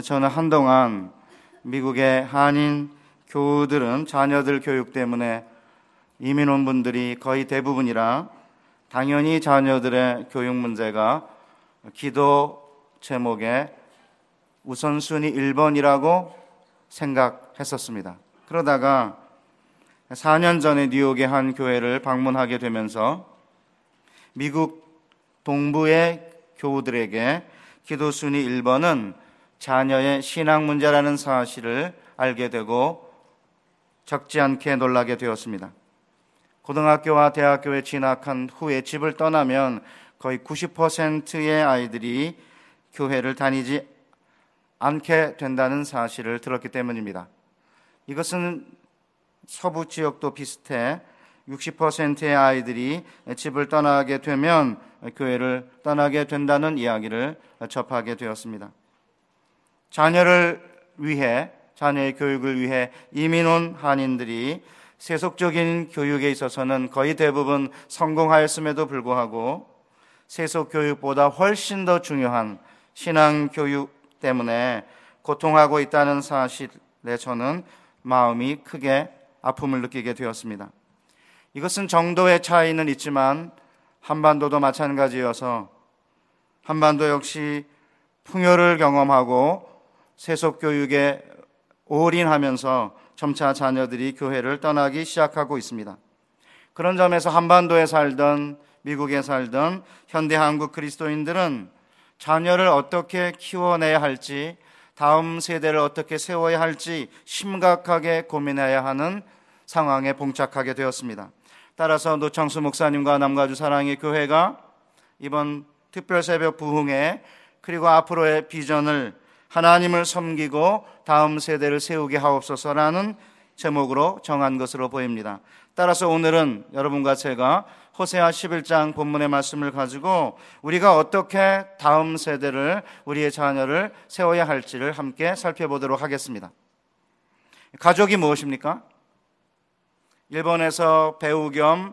저는 한동안 미국의 한인 교우들은 자녀들 교육 때문에 이민 온 분들이 거의 대부분이라 당연히 자녀들의 교육 문제가 기도 제목에 우선순위 1번이라고 생각했었습니다. 그러다가 4년 전에 뉴욕의 한 교회를 방문하게 되면서 미국 동부의 교우들에게 기도순위 1번은 자녀의 신앙 문제라는 사실을 알게 되고 적지 않게 놀라게 되었습니다. 고등학교와 대학교에 진학한 후에 집을 떠나면 거의 90%의 아이들이 교회를 다니지 않게 된다는 사실을 들었기 때문입니다. 이것은 서부 지역도 비슷해 60%의 아이들이 집을 떠나게 되면 교회를 떠나게 된다는 이야기를 접하게 되었습니다. 자녀를 위해, 자녀의 교육을 위해 이민 온 한인들이 세속적인 교육에 있어서는 거의 대부분 성공하였음에도 불구하고 세속 교육보다 훨씬 더 중요한 신앙 교육 때문에 고통하고 있다는 사실에 저는 마음이 크게 아픔을 느끼게 되었습니다. 이것은 정도의 차이는 있지만 한반도도 마찬가지여서 한반도 역시 풍요를 경험하고 세속 교육에 올인하면서 점차 자녀들이 교회를 떠나기 시작하고 있습니다. 그런 점에서 한반도에 살던 미국에 살던 현대 한국 그리스도인들은 자녀를 어떻게 키워내야 할지 다음 세대를 어떻게 세워야 할지 심각하게 고민해야 하는 상황에 봉착하게 되었습니다. 따라서 노창수 목사님과 남가주 사랑의 교회가 이번 특별 새벽 부흥회 그리고 앞으로의 비전을 하나님을 섬기고 다음 세대를 세우게 하옵소서라는 제목으로 정한 것으로 보입니다. 따라서 오늘은 여러분과 제가 호세아 11장 본문의 말씀을 가지고 우리가 어떻게 다음 세대를 우리의 자녀를 세워야 할지를 함께 살펴보도록 하겠습니다. 가족이 무엇입니까? 일본에서 배우 겸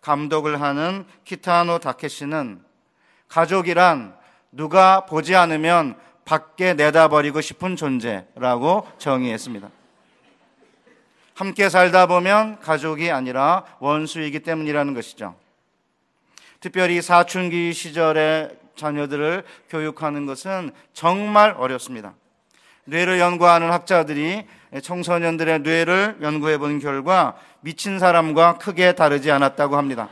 감독을 하는 키타노 다케시는 가족이란 누가 보지 않으면 밖에 내다버리고 싶은 존재라고 정의했습니다. 함께 살다 보면 가족이 아니라 원수이기 때문이라는 것이죠. 특별히 사춘기 시절의 자녀들을 교육하는 것은 정말 어렵습니다. 뇌를 연구하는 학자들이 청소년들의 뇌를 연구해 본 결과 미친 사람과 크게 다르지 않았다고 합니다.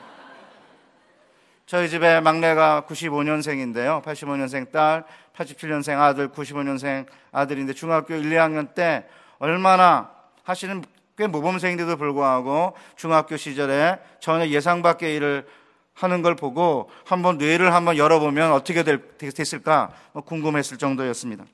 저희 집에 막내가 95년생인데요. 85년생 딸, 87년생 아들, 95년생 아들인데 중학교 1, 2학년 때 얼마나 하시는 꽤 모범생인데도 불구하고 중학교 시절에 전혀 예상 밖의 일을 하는 걸 보고 한번 뇌를 한번 열어보면 어떻게 됐을까 뭐 궁금했을 정도였습니다.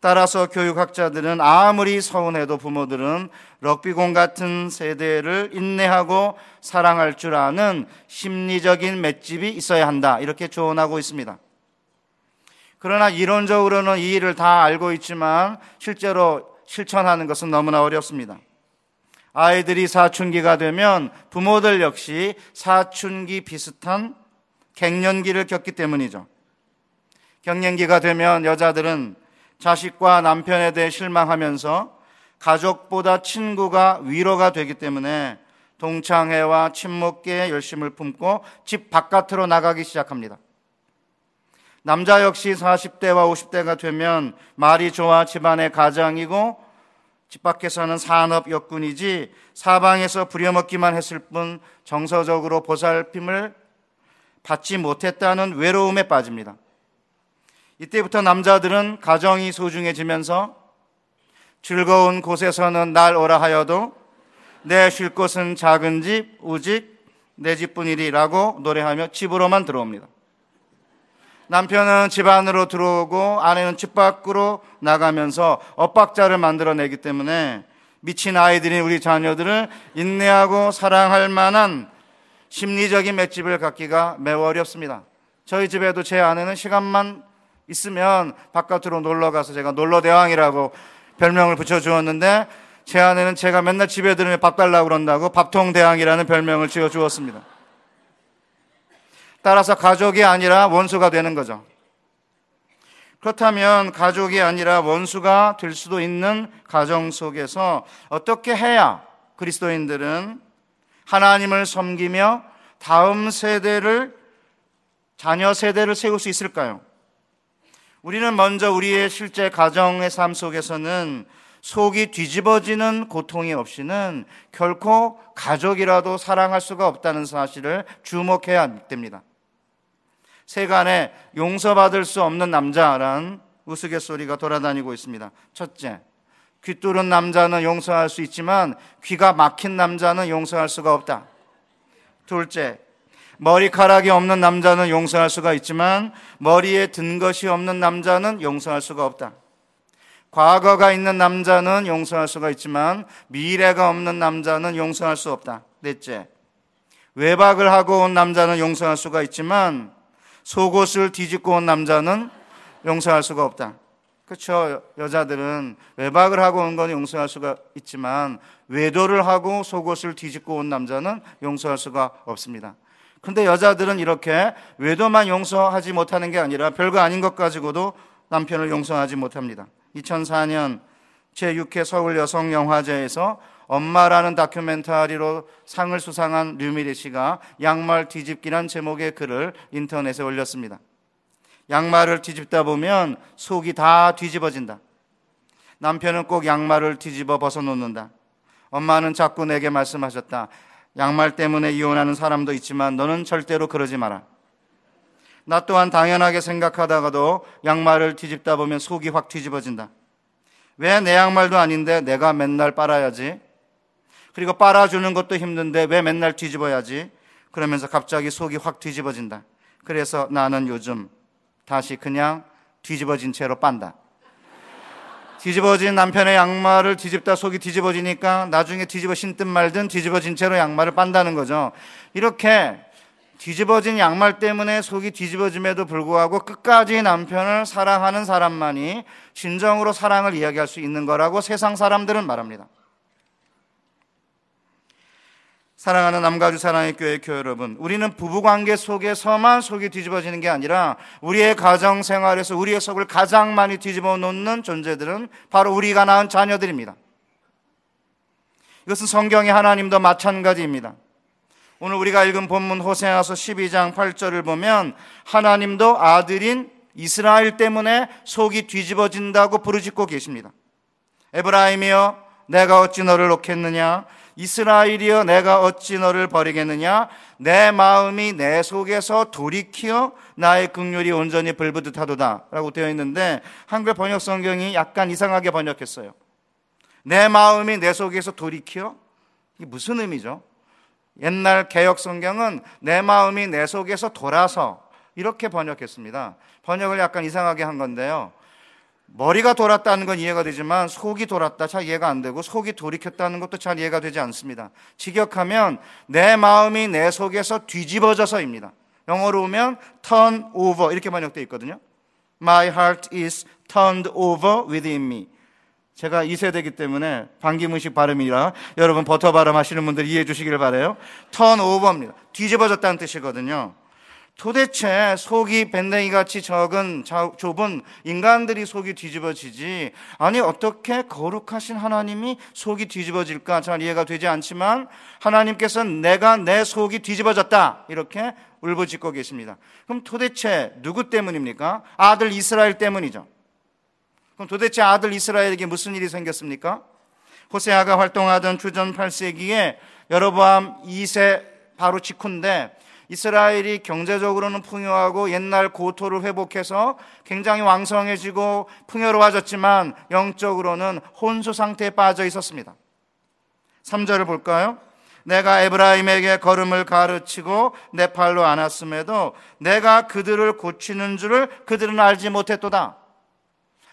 따라서 교육학자들은 아무리 서운해도 부모들은 럭비공 같은 세대를 인내하고 사랑할 줄 아는 심리적인 맷집이 있어야 한다. 이렇게 조언하고 있습니다. 그러나 이론적으로는 이 일을 다 알고 있지만 실제로 실천하는 것은 너무나 어렵습니다. 아이들이 사춘기가 되면 부모들 역시 사춘기 비슷한 갱년기를 겪기 때문이죠. 갱년기가 되면 여자들은 자식과 남편에 대해 실망하면서 가족보다 친구가 위로가 되기 때문에 동창회와 친목계에 열심을 품고 집 바깥으로 나가기 시작합니다. 남자 역시 40대와 50대가 되면 말이 좋아 집안의 가장이고 집 밖에서는 산업 역군이지 사방에서 부려먹기만 했을 뿐 정서적으로 보살핌을 받지 못했다는 외로움에 빠집니다. 이때부터 남자들은 가정이 소중해지면서 즐거운 곳에서는 날 오라 하여도 내 쉴 곳은 작은 집, 우직, 내 집뿐이리라고 노래하며 집으로만 들어옵니다. 남편은 집 안으로 들어오고 아내는 집 밖으로 나가면서 엇박자를 만들어내기 때문에 미친 아이들인 우리 자녀들을 인내하고 사랑할 만한 심리적인 맷집을 갖기가 매우 어렵습니다. 저희 집에도 제 아내는 시간만 있으면 바깥으로 놀러 가서 제가 놀러 대왕이라고 별명을 붙여 주었는데 제 아내는 제가 맨날 집에 들으면 밥 달라고 그런다고 밥통 대왕이라는 별명을 지어 주었습니다. 따라서 가족이 아니라 원수가 되는 거죠. 그렇다면 가족이 아니라 원수가 될 수도 있는 가정 속에서 어떻게 해야 그리스도인들은 하나님을 섬기며 다음 세대를 자녀 세대를 세울 수 있을까요? 우리는 먼저 우리의 실제 가정의 삶 속에서는 속이 뒤집어지는 고통이 없이는 결코 가족이라도 사랑할 수가 없다는 사실을 주목해야 됩니다. 세간에 용서받을 수 없는 남자란 우스갯소리가 돌아다니고 있습니다. 첫째, 귀 뚫은 남자는 용서할 수 있지만 귀가 막힌 남자는 용서할 수가 없다. 둘째, 머리카락이 없는 남자는 용서할 수가 있지만 머리에 든 것이 없는 남자는 용서할 수가 없다. 과거가 있는 남자는 용서할 수가 있지만 미래가 없는 남자는 용서할 수 없다. 넷째, 외박을 하고 온 남자는 용서할 수가 있지만 속옷을 뒤집고 온 남자는 용서할 수가 없다. 그렇죠. 여자들은 외박을 하고 온 건 용서할 수가 있지만 외도를 하고 속옷을 뒤집고 온 남자는 용서할 수가 없습니다. 근데 여자들은 이렇게 외도만 용서하지 못하는 게 아니라 별거 아닌 것 가지고도 남편을 용서하지 못합니다. 2004년 제6회 서울 여성 영화제에서 엄마라는 다큐멘터리로 상을 수상한 류미리 씨가 양말 뒤집기란 제목의 글을 인터넷에 올렸습니다. 양말을 뒤집다 보면 속이 다 뒤집어진다. 남편은 꼭 양말을 뒤집어 벗어놓는다. 엄마는 자꾸 내게 말씀하셨다. 양말 때문에 이혼하는 사람도 있지만 너는 절대로 그러지 마라. 나 또한 당연하게 생각하다가도 양말을 뒤집다 보면 속이 확 뒤집어진다. 왜 내 양말도 아닌데 내가 맨날 빨아야지? 그리고 빨아주는 것도 힘든데 왜 맨날 뒤집어야지? 그러면서 갑자기 속이 확 뒤집어진다. 그래서 나는 요즘 다시 그냥 뒤집어진 채로 빤다. 뒤집어진 남편의 양말을 뒤집다 속이 뒤집어지니까 나중에 뒤집어 신든 말든 뒤집어진 채로 양말을 빤다는 거죠. 이렇게 뒤집어진 양말 때문에 속이 뒤집어짐에도 불구하고 끝까지 남편을 사랑하는 사람만이 진정으로 사랑을 이야기할 수 있는 거라고 세상 사람들은 말합니다. 사랑하는 남가주 사랑의 교회 교회 여러분, 우리는 부부 관계 속에서만 속이 뒤집어지는 게 아니라 우리의 가정 생활에서 우리의 속을 가장 많이 뒤집어 놓는 존재들은 바로 우리가 낳은 자녀들입니다. 이것은 성경의 하나님도 마찬가지입니다. 오늘 우리가 읽은 본문 호세아서 12장 8절을 보면 하나님도 아들인 이스라엘 때문에 속이 뒤집어진다고 부르짖고 계십니다. 에브라임이여 내가 어찌 너를 놓겠느냐 이스라엘이여 내가 어찌 너를 버리겠느냐? 내 마음이 내 속에서 돌이키어 나의 극률이 온전히 불부듯하도다. 라고 되어 있는데 한글 번역 성경이 약간 이상하게 번역했어요. 내 마음이 내 속에서 돌이키어 이게 무슨 의미죠? 옛날 개혁 성경은 내 마음이 내 속에서 돌아서 이렇게 번역했습니다. 번역을 약간 이상하게 한 건데요 머리가 돌았다는 건 이해가 되지만 속이 돌았다 잘 이해가 안 되고 속이 돌이켰다는 것도 잘 이해가 되지 않습니다. 직역하면 내 마음이 내 속에서 뒤집어져서입니다. 영어로 보면 turn over 이렇게 번역되어 있거든요. My heart is turned over within me. 제가 2세대이기 때문에 반기문식 발음이라 여러분 버터 발음 하시는 분들 이해해 주시길 바래요. turn over입니다. 뒤집어졌다는 뜻이거든요. 도대체 속이 밴댕이 같이 적은 좁은 인간들이 속이 뒤집어지지 아니 어떻게 거룩하신 하나님이 속이 뒤집어질까 잘 이해가 되지 않지만 하나님께서는 내가 내 속이 뒤집어졌다 이렇게 울부짖고 계십니다. 그럼 도대체 누구 때문입니까? 아들 이스라엘 때문이죠. 그럼 도대체 아들 이스라엘에게 무슨 일이 생겼습니까? 호세아가 활동하던 주전 8세기에 여로보암 2세 바로 직후인데 이스라엘이 경제적으로는 풍요하고 옛날 고토를 회복해서 굉장히 왕성해지고 풍요로워졌지만 영적으로는 혼수 상태에 빠져 있었습니다. 3절을 볼까요? 내가 에브라임에게 걸음을 가르치고 내 팔로 안았음에도 내가 그들을 고치는 줄을 그들은 알지 못했도다.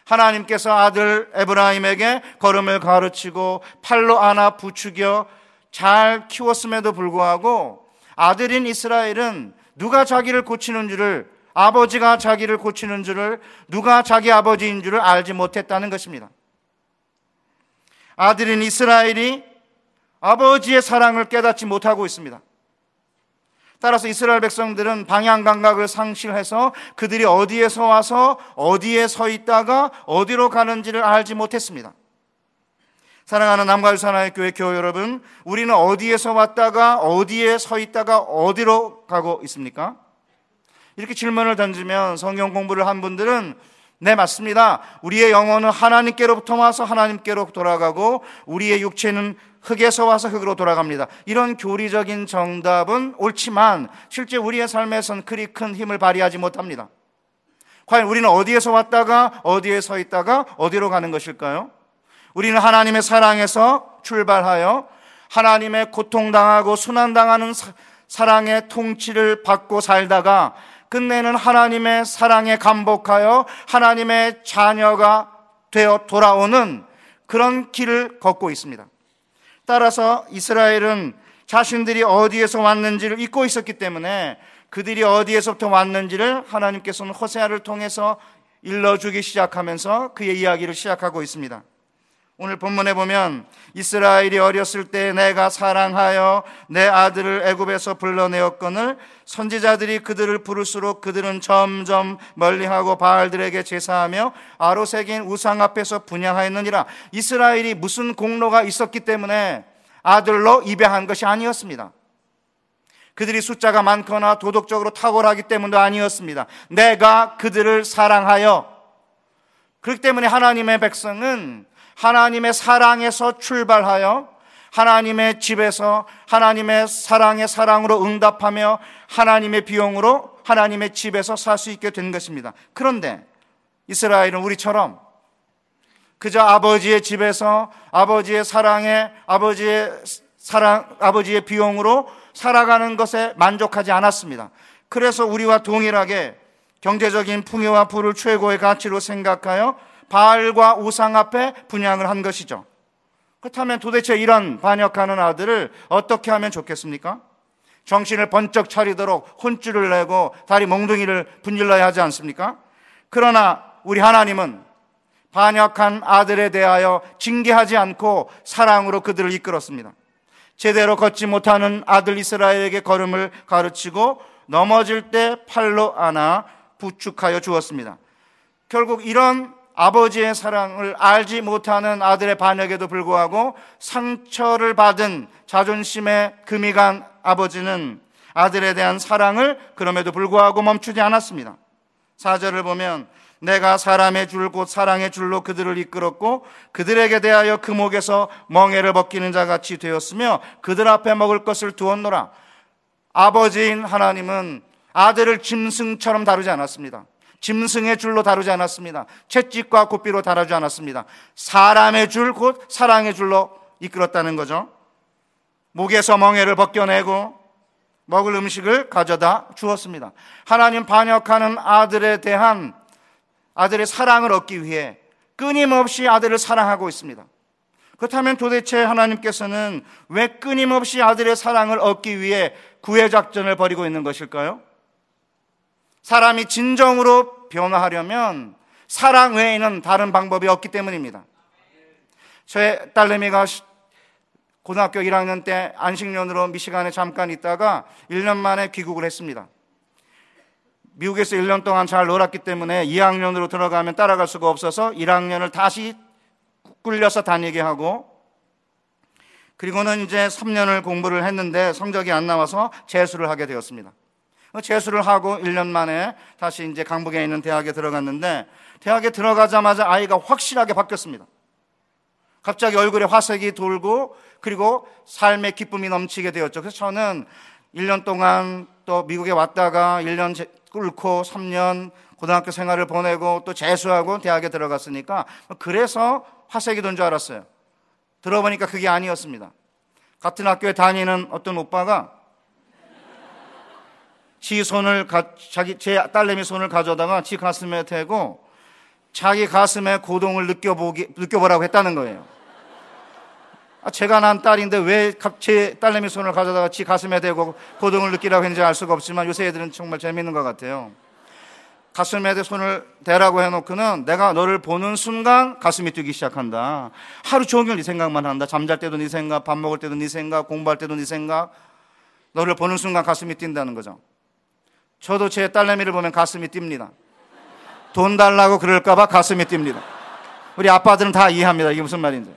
하나님께서 아들 에브라임에게 걸음을 가르치고 팔로 안아 부추겨 잘 키웠음에도 불구하고 아들인 이스라엘은 누가 자기를 고치는 줄을 아버지가 자기를 고치는 줄을 누가 자기 아버지인 줄을 알지 못했다는 것입니다. 아들인 이스라엘이 아버지의 사랑을 깨닫지 못하고 있습니다. 따라서 이스라엘 백성들은 방향 감각을 상실해서 그들이 어디에서 와서 어디에 서 있다가 어디로 가는지를 알지 못했습니다. 사랑하는 남가유산하의 교회 교회 여러분, 우리는 어디에서 왔다가 어디에 서 있다가 어디로 가고 있습니까? 이렇게 질문을 던지면 성경 공부를 한 분들은 네, 맞습니다. 우리의 영혼은 하나님께로부터 와서 하나님께로 돌아가고 우리의 육체는 흙에서 와서 흙으로 돌아갑니다. 이런 교리적인 정답은 옳지만 실제 우리의 삶에선 그리 큰 힘을 발휘하지 못합니다. 과연 우리는 어디에서 왔다가 어디에 서 있다가 어디로 가는 것일까요? 우리는 하나님의 사랑에서 출발하여 하나님의 고통당하고 순환당하는 사랑의 통치를 받고 살다가 끝내는 하나님의 사랑에 감복하여 하나님의 자녀가 되어 돌아오는 그런 길을 걷고 있습니다. 따라서 이스라엘은 자신들이 어디에서 왔는지를 잊고 있었기 때문에 그들이 어디에서부터 왔는지를 하나님께서는 호세아를 통해서 일러주기 시작하면서 그의 이야기를 시작하고 있습니다. 오늘 본문에 보면 이스라엘이 어렸을 때 내가 사랑하여 내 아들을 애굽에서 불러내었거늘 선지자들이 그들을 부를수록 그들은 점점 멀리하고 바알들에게 제사하며 아로색인 우상 앞에서 분양하였느니라 이스라엘이 무슨 공로가 있었기 때문에 아들로 입양한 것이 아니었습니다. 그들이 숫자가 많거나 도덕적으로 탁월하기 때문도 아니었습니다. 내가 그들을 사랑하여 그렇기 때문에 하나님의 백성은 하나님의 사랑에서 출발하여 하나님의 집에서 하나님의 사랑의 사랑으로 응답하며 하나님의 비용으로 하나님의 집에서 살 수 있게 된 것입니다. 그런데 이스라엘은 우리처럼 그저 아버지의 집에서 아버지의 사랑에 아버지의 사랑 아버지의 비용으로 살아가는 것에 만족하지 않았습니다. 그래서 우리와 동일하게 경제적인 풍요와 부를 최고의 가치로 생각하여 바알과 우상 앞에 분양을 한 것이죠. 그렇다면 도대체 이런 반역하는 아들을 어떻게 하면 좋겠습니까? 정신을 번쩍 차리도록 혼쭐을 내고 다리 몽둥이를 분질러야 하지 않습니까? 그러나 우리 하나님은 반역한 아들에 대하여 징계하지 않고 사랑으로 그들을 이끌었습니다. 제대로 걷지 못하는 아들 이스라엘에게 걸음을 가르치고 넘어질 때 팔로 안아 부축하여 주었습니다. 결국 이런 아버지의 사랑을 알지 못하는 아들의 반역에도 불구하고 상처를 받은 자존심에 금이 간 아버지는 아들에 대한 사랑을 그럼에도 불구하고 멈추지 않았습니다. 사절을 보면 내가 사람의 줄 곧 사랑의 줄로 그들을 이끌었고 그들에게 대하여 금옥에서 멍에를 벗기는 자 같이 되었으며 그들 앞에 먹을 것을 두었노라. 아버지인 하나님은 아들을 짐승처럼 다루지 않았습니다. 짐승의 줄로 다루지 않았습니다. 채찍과 고삐로 다루지 않았습니다. 사람의 줄, 곧 사랑의 줄로 이끌었다는 거죠. 목에서 멍에를 벗겨내고 먹을 음식을 가져다 주었습니다. 하나님 반역하는 아들에 대한 아들의 사랑을 얻기 위해 끊임없이 아들을 사랑하고 있습니다. 그렇다면 도대체 하나님께서는 왜 끊임없이 아들의 사랑을 얻기 위해 구애 작전을 벌이고 있는 것일까요? 사람이 진정으로 변화하려면 사랑 외에는 다른 방법이 없기 때문입니다. 저의 딸내미가 고등학교 1학년 때 안식년으로 미시간에 잠깐 있다가 1년 만에 귀국을 했습니다. 미국에서 1년 동안 잘 놀았기 때문에 2학년으로 들어가면 따라갈 수가 없어서 1학년을 다시 꿀려서 다니게 하고 그리고는 이제 3년을 공부를 했는데 성적이 안 나와서 재수를 하게 되었습니다. 재수를 하고 1년 만에 다시 이제 강북에 있는 대학에 들어갔는데 대학에 들어가자마자 아이가 확실하게 바뀌었습니다. 갑자기 얼굴에 화색이 돌고 그리고 삶의 기쁨이 넘치게 되었죠. 그래서 저는 1년 동안 또 미국에 왔다가 1년 꿇고 3년 고등학교 생활을 보내고 또 재수하고 대학에 들어갔으니까 그래서 화색이 돈 줄 알았어요. 들어보니까 그게 아니었습니다. 같은 학교에 다니는 어떤 오빠가 지 손을 가, 자기 제 딸내미 손을 가져다가 지 가슴에 대고 자기 가슴에 고동을 느껴보기 느껴보라고 했다는 거예요. 아, 제가 난 딸인데 왜 제 딸내미 손을 가져다가 지 가슴에 대고 고동을 느끼라고 했는지 알 수가 없지만 요새 애들은 정말 재밌는 것 같아요. 가슴에 대 손을 대라고 해놓고는 내가 너를 보는 순간 가슴이 뛰기 시작한다. 하루 종일 네 생각만 한다. 잠잘 때도 네 생각, 밥 먹을 때도 네 생각, 공부할 때도 네 생각. 너를 보는 순간 가슴이 뛴다는 거죠. 저도 제 딸내미를 보면 가슴이 뜁니다. 돈 달라고 그럴까봐 가슴이 뜁니다. 우리 아빠들은 다 이해합니다. 이게 무슨 말인지.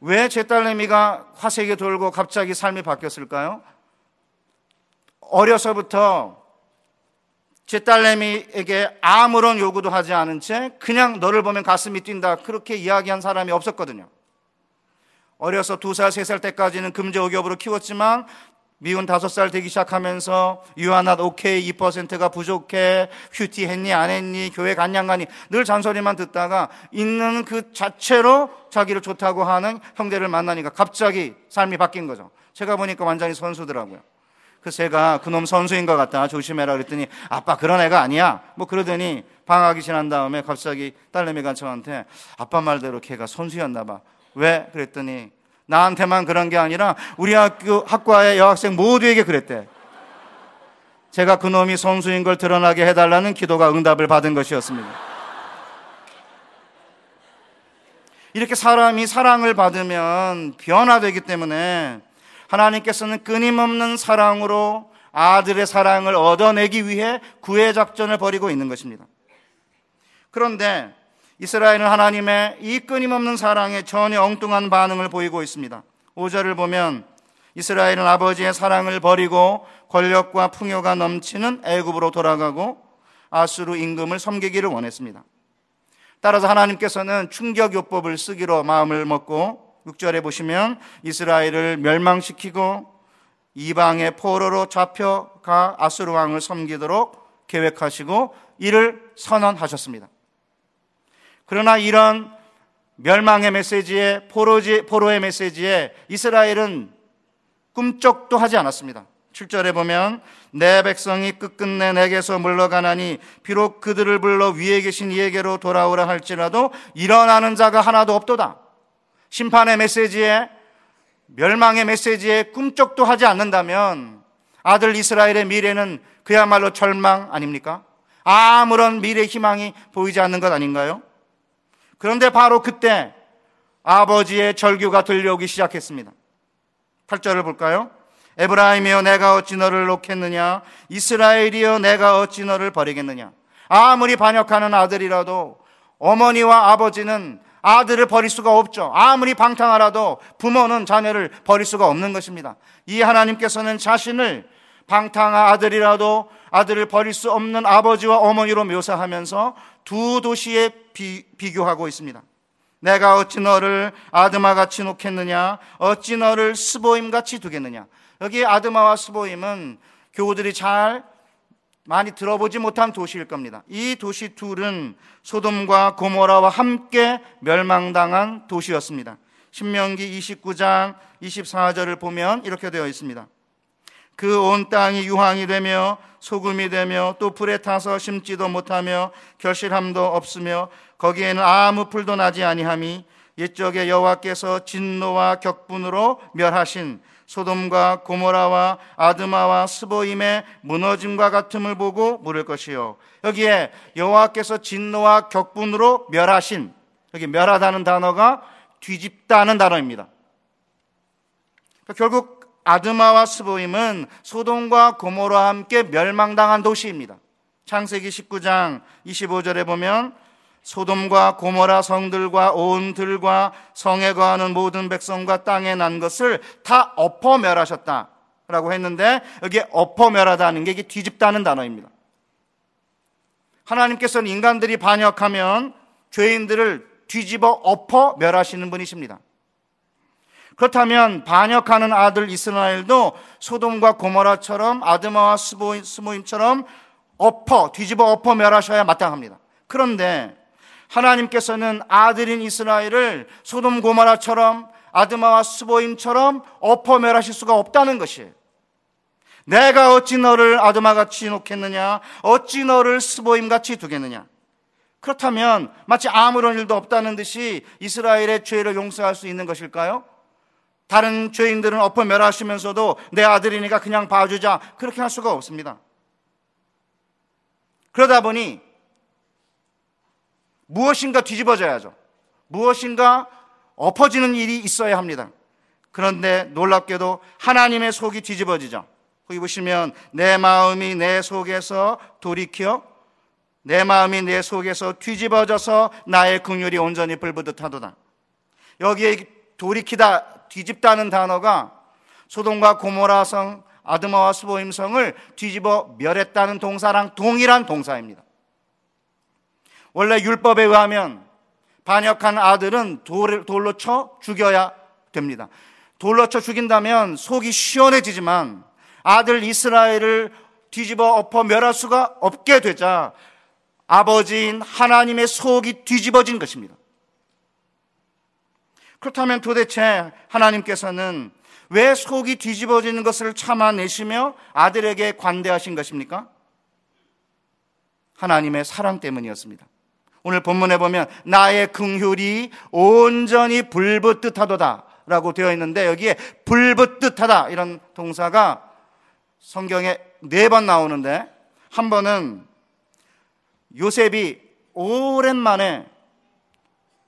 왜 제 딸내미가 화색에 돌고 갑자기 삶이 바뀌었을까요? 어려서부터 제 딸내미에게 아무런 요구도 하지 않은 채 그냥 너를 보면 가슴이 뛴다. 그렇게 이야기한 사람이 없었거든요. 어려서 두 살, 세 살 때까지는 금제오겹으로 키웠지만 미운 다섯 살 되기 시작하면서 유아낫 오케이 2%가 부족해 큐티 했니 안 했니 교회 갔냐 가니 늘 잔소리만 듣다가 있는 그 자체로 자기를 좋다고 하는 형제를 만나니까 갑자기 삶이 바뀐 거죠. 제가 보니까 완전히 선수더라고요. 그 제가 그놈 선수인 것 같다 조심해라 그랬더니 아빠 그런 애가 아니야 뭐 그러더니 방학이 지난 다음에 갑자기 딸내미가 저한테 아빠 말대로 걔가 선수였나 봐왜 그랬더니 나한테만 그런 게 아니라 우리 학교 학과의 여학생 모두에게 그랬대. 제가 그놈이 선수인 걸 드러나게 해달라는 기도가 응답을 받은 것이었습니다. 이렇게 사람이 사랑을 받으면 변화되기 때문에 하나님께서는 끊임없는 사랑으로 아들의 사랑을 얻어내기 위해 구애 작전을 벌이고 있는 것입니다. 그런데 이스라엘은 하나님의 이 끊임없는 사랑에 전혀 엉뚱한 반응을 보이고 있습니다. 5절을 보면 이스라엘은 아버지의 사랑을 버리고 권력과 풍요가 넘치는 애굽으로 돌아가고 아수르 임금을 섬기기를 원했습니다. 따라서 하나님께서는 충격요법을 쓰기로 마음을 먹고 6절에 보시면 이스라엘을 멸망시키고 이방의 포로로 잡혀가 아수르 왕을 섬기도록 계획하시고 이를 선언하셨습니다. 그러나 이런 멸망의 메시지에 포로지, 포로의 메시지에 이스라엘은 꿈쩍도 하지 않았습니다. 7절에 보면 내 백성이 끝끝내 내게서 물러가나니 비록 그들을 불러 위에 계신 이에게로 돌아오라 할지라도 일어나는 자가 하나도 없도다. 심판의 메시지에 멸망의 메시지에 꿈쩍도 하지 않는다면 아들 이스라엘의 미래는 그야말로 절망 아닙니까? 아무런 미래 희망이 보이지 않는 것 아닌가요? 그런데 바로 그때 아버지의 절규가 들려오기 시작했습니다. 8절을 볼까요? 에브라임이여 내가 어찌 너를 놓겠느냐 이스라엘이여 내가 어찌 너를 버리겠느냐 아무리 반역하는 아들이라도 어머니와 아버지는 아들을 버릴 수가 없죠. 아무리 방탕하라도 부모는 자녀를 버릴 수가 없는 것입니다. 이 하나님께서는 자신을 방탕한 아들이라도 아들을 버릴 수 없는 아버지와 어머니로 묘사하면서 두 도시에 비, 비교하고 있습니다. 내가 어찌 너를 아드마 같이 놓겠느냐? 어찌 너를 스보임 같이 두겠느냐? 여기 아드마와 스보임은 교우들이 잘 많이 들어보지 못한 도시일 겁니다. 이 도시 둘은 소돔과 고모라와 함께 멸망당한 도시였습니다. 신명기 29장 24절을 보면 이렇게 되어 있습니다. 그 온 땅이 유황이 되며 소금이 되며 또 불에 타서 심지도 못하며 결실함도 없으며 거기에는 아무 풀도 나지 아니함이 옛적에 여호와께서 진노와 격분으로 멸하신 소돔과 고모라와 아드마와 스보임의 무너짐과 같음을 보고 물을 것이요 여기에 여호와께서 진노와 격분으로 멸하신 여기 멸하다는 단어가 뒤집다는 단어입니다. 그러니까 결국 아드마와 스보임은 소돔과 고모와 함께 멸망당한 도시입니다. 창세기 19장 25절에 보면 소돔과 고모라 성들과 온 들과 성에 거하는 모든 백성과 땅에 난 것을 다 엎어 멸하셨다. 라고 했는데 여기에 엎어 멸하다는 게 뒤집다는 단어입니다. 하나님께서는 인간들이 반역하면 죄인들을 뒤집어 엎어 멸하시는 분이십니다. 그렇다면 반역하는 아들 이스라엘도 소돔과 고모라처럼 아드마와 스모임처럼 엎어 뒤집어 엎어 멸하셔야 마땅합니다. 그런데 하나님께서는 아들인 이스라엘을 소돔 고모라처럼 아드마와 스보임처럼 엎어 멸하실 수가 없다는 것이에요. 내가 어찌 너를 아드마같이 놓겠느냐? 어찌 너를 스보임같이 두겠느냐? 그렇다면 마치 아무런 일도 없다는 듯이 이스라엘의 죄를 용서할 수 있는 것일까요? 다른 죄인들은 엎어 멸하시면서도 내 아들이니까 그냥 봐주자. 그렇게 할 수가 없습니다. 그러다 보니 무엇인가 뒤집어져야죠. 무엇인가 엎어지는 일이 있어야 합니다. 그런데 놀랍게도 하나님의 속이 뒤집어지죠. 거기 보시면 내 마음이 내 속에서 돌이켜 내 마음이 내 속에서 뒤집어져서 나의 긍휼이 온전히 불부듯하도다. 여기에 돌이키다, 뒤집다는 단어가 소돔과 고모라 성, 아드마와 스보임 성을 뒤집어 멸했다는 동사랑 동일한 동사입니다. 원래 율법에 의하면 반역한 아들은 돌, 돌로 쳐 죽여야 됩니다. 돌로 쳐 죽인다면 속이 시원해지지만 아들 이스라엘을 뒤집어 엎어 멸할 수가 없게 되자 아버지인 하나님의 속이 뒤집어진 것입니다. 그렇다면 도대체 하나님께서는 왜 속이 뒤집어지는 것을 참아내시며 아들에게 관대하신 것입니까? 하나님의 사랑 때문이었습니다. 오늘 본문에 보면 나의 긍휼이 온전히 불붙듯하도다 라고 되어 있는데 여기에 불붙듯하다 이런 동사가 성경에 네 번 나오는데 한 번은 요셉이 오랜만에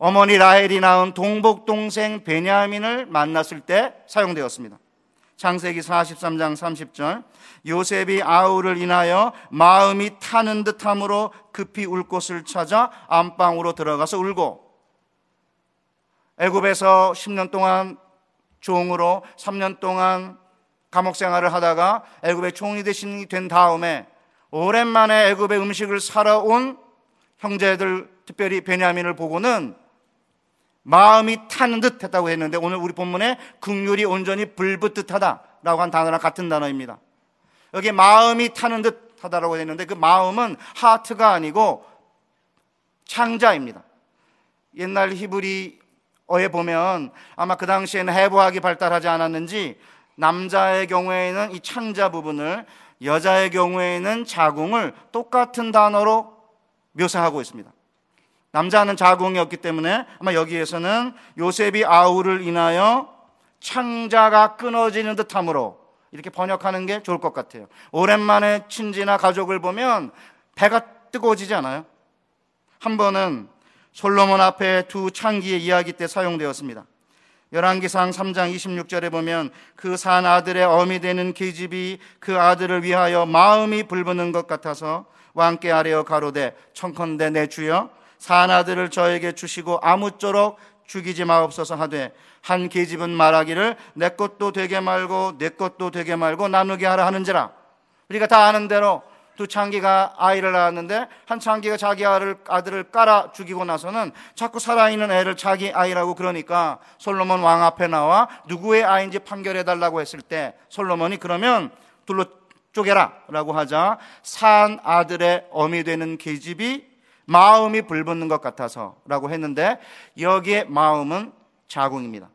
어머니 라헬이 낳은 동복 동생 베냐민을 만났을 때 사용되었습니다. 창세기 43장 30절 요셉이 아우를 인하여 마음이 타는 듯함으로 급히 울 곳을 찾아 안방으로 들어가서 울고 애굽에서 10년 동안 종으로 3년 동안 감옥 생활을 하다가 애굽의 총리 대신이 된 다음에 오랜만에 애굽의 음식을 사러 온 형제들 특별히 베냐민을 보고는 마음이 타는 듯 했다고 했는데 오늘 우리 본문에 극률이 온전히 불붙듯하다라고 한 단어랑 같은 단어입니다. 여기 마음이 타는 듯 하다라고 했는데 그 마음은 하트가 아니고 창자입니다. 옛날 히브리어에 보면 아마 그 당시에는 해부학이 발달하지 않았는지 남자의 경우에는 이 창자 부분을 여자의 경우에는 자궁을 똑같은 단어로 묘사하고 있습니다. 남자는 자궁이었기 때문에 아마 여기에서는 요셉이 아우를 인하여 창자가 끊어지는 듯함으로 이렇게 번역하는 게 좋을 것 같아요. 오랜만에 친지나 가족을 보면 배가 뜨거워지지 않아요? 한 번은 솔로몬 앞에 두 창기의 이야기 때 사용되었습니다. 열왕기상 3장 26절에 보면 그 산 아들의 어미 되는 계집이 그 아들을 위하여 마음이 불붙는 것 같아서 왕께 아뢰어 가로되 청컨대 내 주여 산 아들을 저에게 주시고 아무쪼록 죽이지 마옵소서 하되 한 계집은 말하기를 내 것도 되게 말고 내 것도 되게 말고 나누게 하라 하는지라. 우리가 다 아는 대로 두 창기가 아이를 낳았는데 한 창기가 자기 아들을, 아들을 깔아 죽이고 나서는 자꾸 살아있는 애를 자기 아이라고 그러니까 솔로몬 왕 앞에 나와 누구의 아이인지 판결해 달라고 했을 때 솔로몬이 그러면 둘로 쪼개라 라고 하자 산 아들의 어미 되는 계집이 마음이 불붙는 것 같아서 라고 했는데 여기에 마음은 자궁입니다.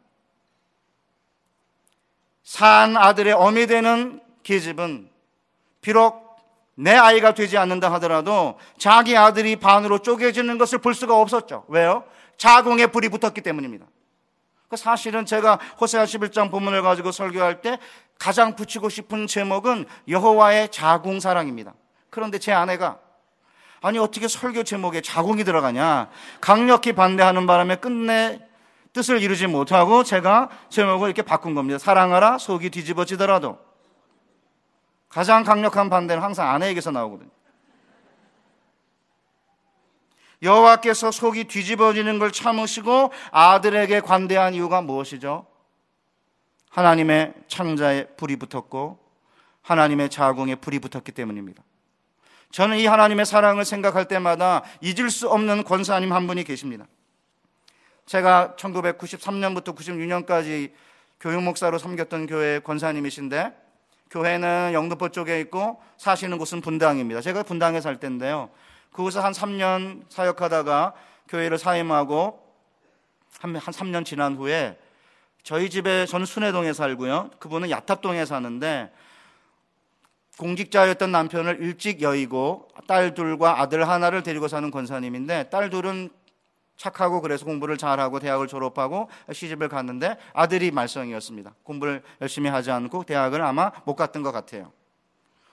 산 아들의 어미 되는 계집은 비록 내 아이가 되지 않는다 하더라도 자기 아들이 반으로 쪼개지는 것을 볼 수가 없었죠. 왜요? 자궁에 불이 붙었기 때문입니다. 그 사실은 제가 호세아 11장 본문을 가지고 설교할 때 가장 붙이고 싶은 제목은 여호와의 자궁 사랑입니다. 그런데 제 아내가 아니 어떻게 설교 제목에 자궁이 들어가냐 강력히 반대하는 바람에 끝내 뜻을 이루지 못하고 제가 제목을 이렇게 바꾼 겁니다. 사랑하라 속이 뒤집어지더라도 가장 강력한 반대는 항상 아내에게서 나오거든요. 여호와께서 속이 뒤집어지는 걸 참으시고 아들에게 관대한 이유가 무엇이죠? 하나님의 창자에 불이 붙었고 하나님의 자궁에 불이 붙었기 때문입니다. 저는 이 하나님의 사랑을 생각할 때마다 잊을 수 없는 권사님 한 분이 계십니다. 제가 1993년부터 96년까지 교육 목사로 섬겼던 교회 권사님이신데 교회는 영등포 쪽에 있고 사시는 곳은 분당입니다. 제가 분당에 살 때인데요. 그곳에서 한 3년 사역하다가 교회를 사임하고 한, 한 3년 지난 후에 저희 집에 저는 순회동에 살고요. 그분은 야탑동에 사는데 공직자였던 남편을 일찍 여의고 딸 둘과 아들 하나를 데리고 사는 권사님인데 딸 둘은 착하고 그래서 공부를 잘하고 대학을 졸업하고 시집을 갔는데 아들이 말썽이었습니다. 공부를 열심히 하지 않고 대학을 아마 못 갔던 것 같아요.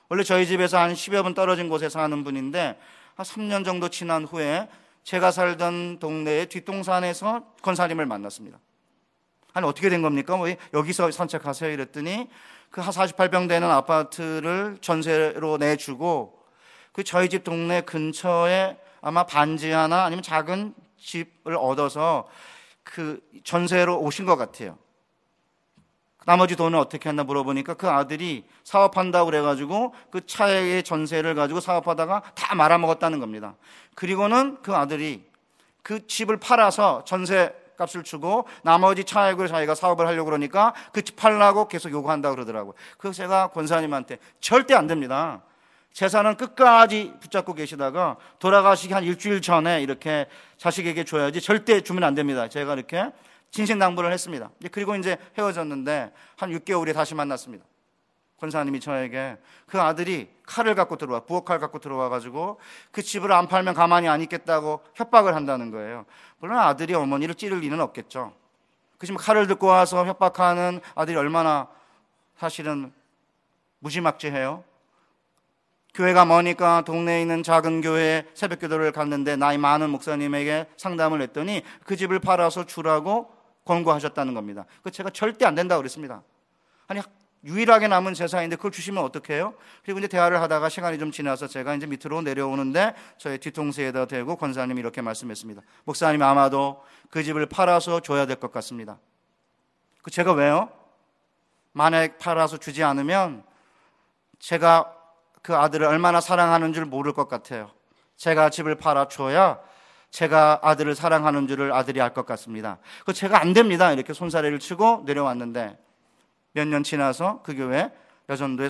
원래 저희 집에서 한 10여 분 떨어진 곳에 사는 분인데 한 3년 정도 지난 후에 제가 살던 동네의 뒷동산에서 권사님을 만났습니다. 아니 어떻게 된 겁니까? 뭐 여기서 산책하세요 이랬더니 그 48평 되는 아파트를 전세로 내주고 그 저희 집 동네 근처에 아마 반지 하나 아니면 작은 집을 얻어서 그 전세로 오신 것 같아요. 나머지 돈은 어떻게 했나 물어보니까 그 아들이 사업한다고 그래가지고 그 차의 전세를 가지고 사업하다가 다 말아먹었다는 겁니다. 그리고는 그 아들이 그 집을 팔아서 전세 값을 주고 나머지 차액을 자기가 사업을 하려고 그러니까 그집 팔라고 계속 요구한다 그러더라고요. 그래서 제가 권사님한테 절대 안 됩니다. 재산은 끝까지 붙잡고 계시다가 돌아가시기 한 일주일 전에 이렇게 자식에게 줘야지 절대 주면 안 됩니다. 제가 이렇게 진신 당부를 했습니다. 그리고 이제 헤어졌는데 한 6개월에 다시 만났습니다. 권사님이 저에게 그 아들이 칼을 갖고 들어와 부엌칼 갖고 들어와 가지고 그 집을 안 팔면 가만히 안 있겠다고 협박을 한다는 거예요. 물론 아들이 어머니를 찌를 리는 없겠죠. 그지만 칼을 듣고 와서 협박하는 아들이 얼마나 사실은 무지막지해요. 교회가 머니까 동네에 있는 작은 교회에 새벽 기도를 갔는데 나이 많은 목사님에게 상담을 했더니 그 집을 팔아서 주라고 권고하셨다는 겁니다. 그 제가 절대 안 된다고 그랬습니다. 아니 유일하게 남은 재산인데 그걸 주시면 어떡해요? 그리고 이제 대화를 하다가 시간이 좀 지나서 제가 이제 밑으로 내려오는데 저의 뒤통수에다 대고 권사님이 이렇게 말씀했습니다. 목사님 아마도 그 집을 팔아서 줘야 될 것 같습니다. 그 제가 왜요? 만약 팔아서 주지 않으면 제가 그 아들을 얼마나 사랑하는 줄 모를 것 같아요. 제가 집을 팔아줘야 제가 아들을 사랑하는 줄을 아들이 알 것 같습니다. 그 제가 안 됩니다. 이렇게 손사래를 치고 내려왔는데 몇 년 지나서 그 교회 여전도에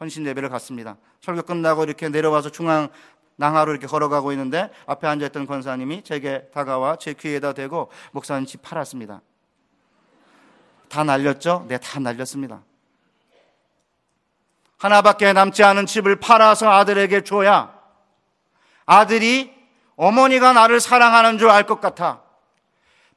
헌신 예배를 갔습니다. 설교 끝나고 이렇게 내려와서 중앙 낭하로 이렇게 걸어가고 있는데 앞에 앉아있던 권사님이 제게 다가와 제 귀에다 대고 목사님 집 팔았습니다. 다 날렸죠? 네, 다 날렸습니다. 하나밖에 남지 않은 집을 팔아서 아들에게 줘야 아들이 어머니가 나를 사랑하는 줄 알 것 같아.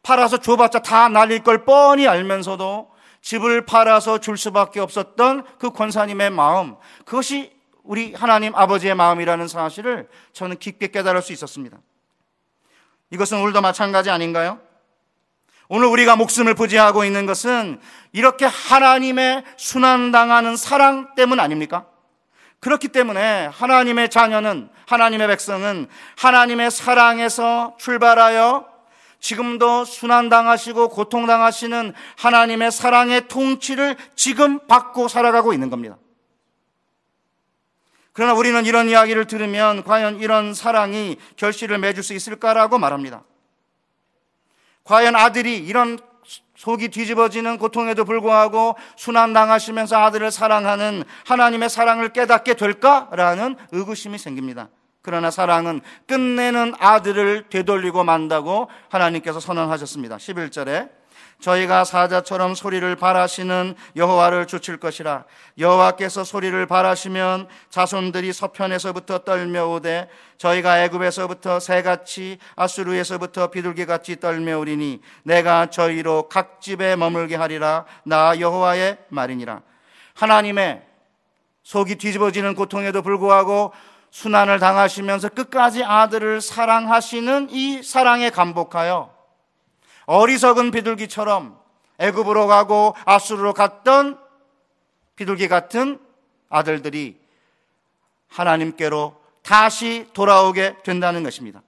팔아서 줘봤자 다 날릴 걸 뻔히 알면서도 집을 팔아서 줄 수밖에 없었던 그 권사님의 마음, 그것이 우리 하나님 아버지의 마음이라는 사실을 저는 깊게 깨달을 수 있었습니다. 이것은 오늘도 마찬가지 아닌가요? 오늘 우리가 목숨을 부지하고 있는 것은 이렇게 하나님의 순환당하는 사랑 때문 아닙니까? 그렇기 때문에 하나님의 자녀는, 하나님의 백성은 하나님의 사랑에서 출발하여 지금도 순환당하시고 고통당하시는 하나님의 사랑의 통치를 지금 받고 살아가고 있는 겁니다. 그러나 우리는 이런 이야기를 들으면 과연 이런 사랑이 결실을 맺을 수 있을까라고 말합니다. 과연 아들이 이런 속이 뒤집어지는 고통에도 불구하고 순환당하시면서 아들을 사랑하는 하나님의 사랑을 깨닫게 될까라는 의구심이 생깁니다. 그러나 사랑은 끝내는 아들을 되돌리고 만다고 하나님께서 선언하셨습니다. 11절에 저희가 사자처럼 소리를 발하시는 여호와를 주칠 것이라. 여호와께서 소리를 발하시면 자손들이 서편에서부터 떨며오되 저희가 애굽에서부터 새같이 아수르에서부터 비둘기같이 떨며오리니 내가 저희로 각 집에 머물게 하리라. 나 여호와의 말이니라. 하나님의 속이 뒤집어지는 고통에도 불구하고 순환을 당하시면서 끝까지 아들을 사랑하시는 이 사랑에 감복하여 어리석은 비둘기처럼 애굽으로 가고 아수르로 갔던 비둘기 같은 아들들이 하나님께로 다시 돌아오게 된다는 것입니다.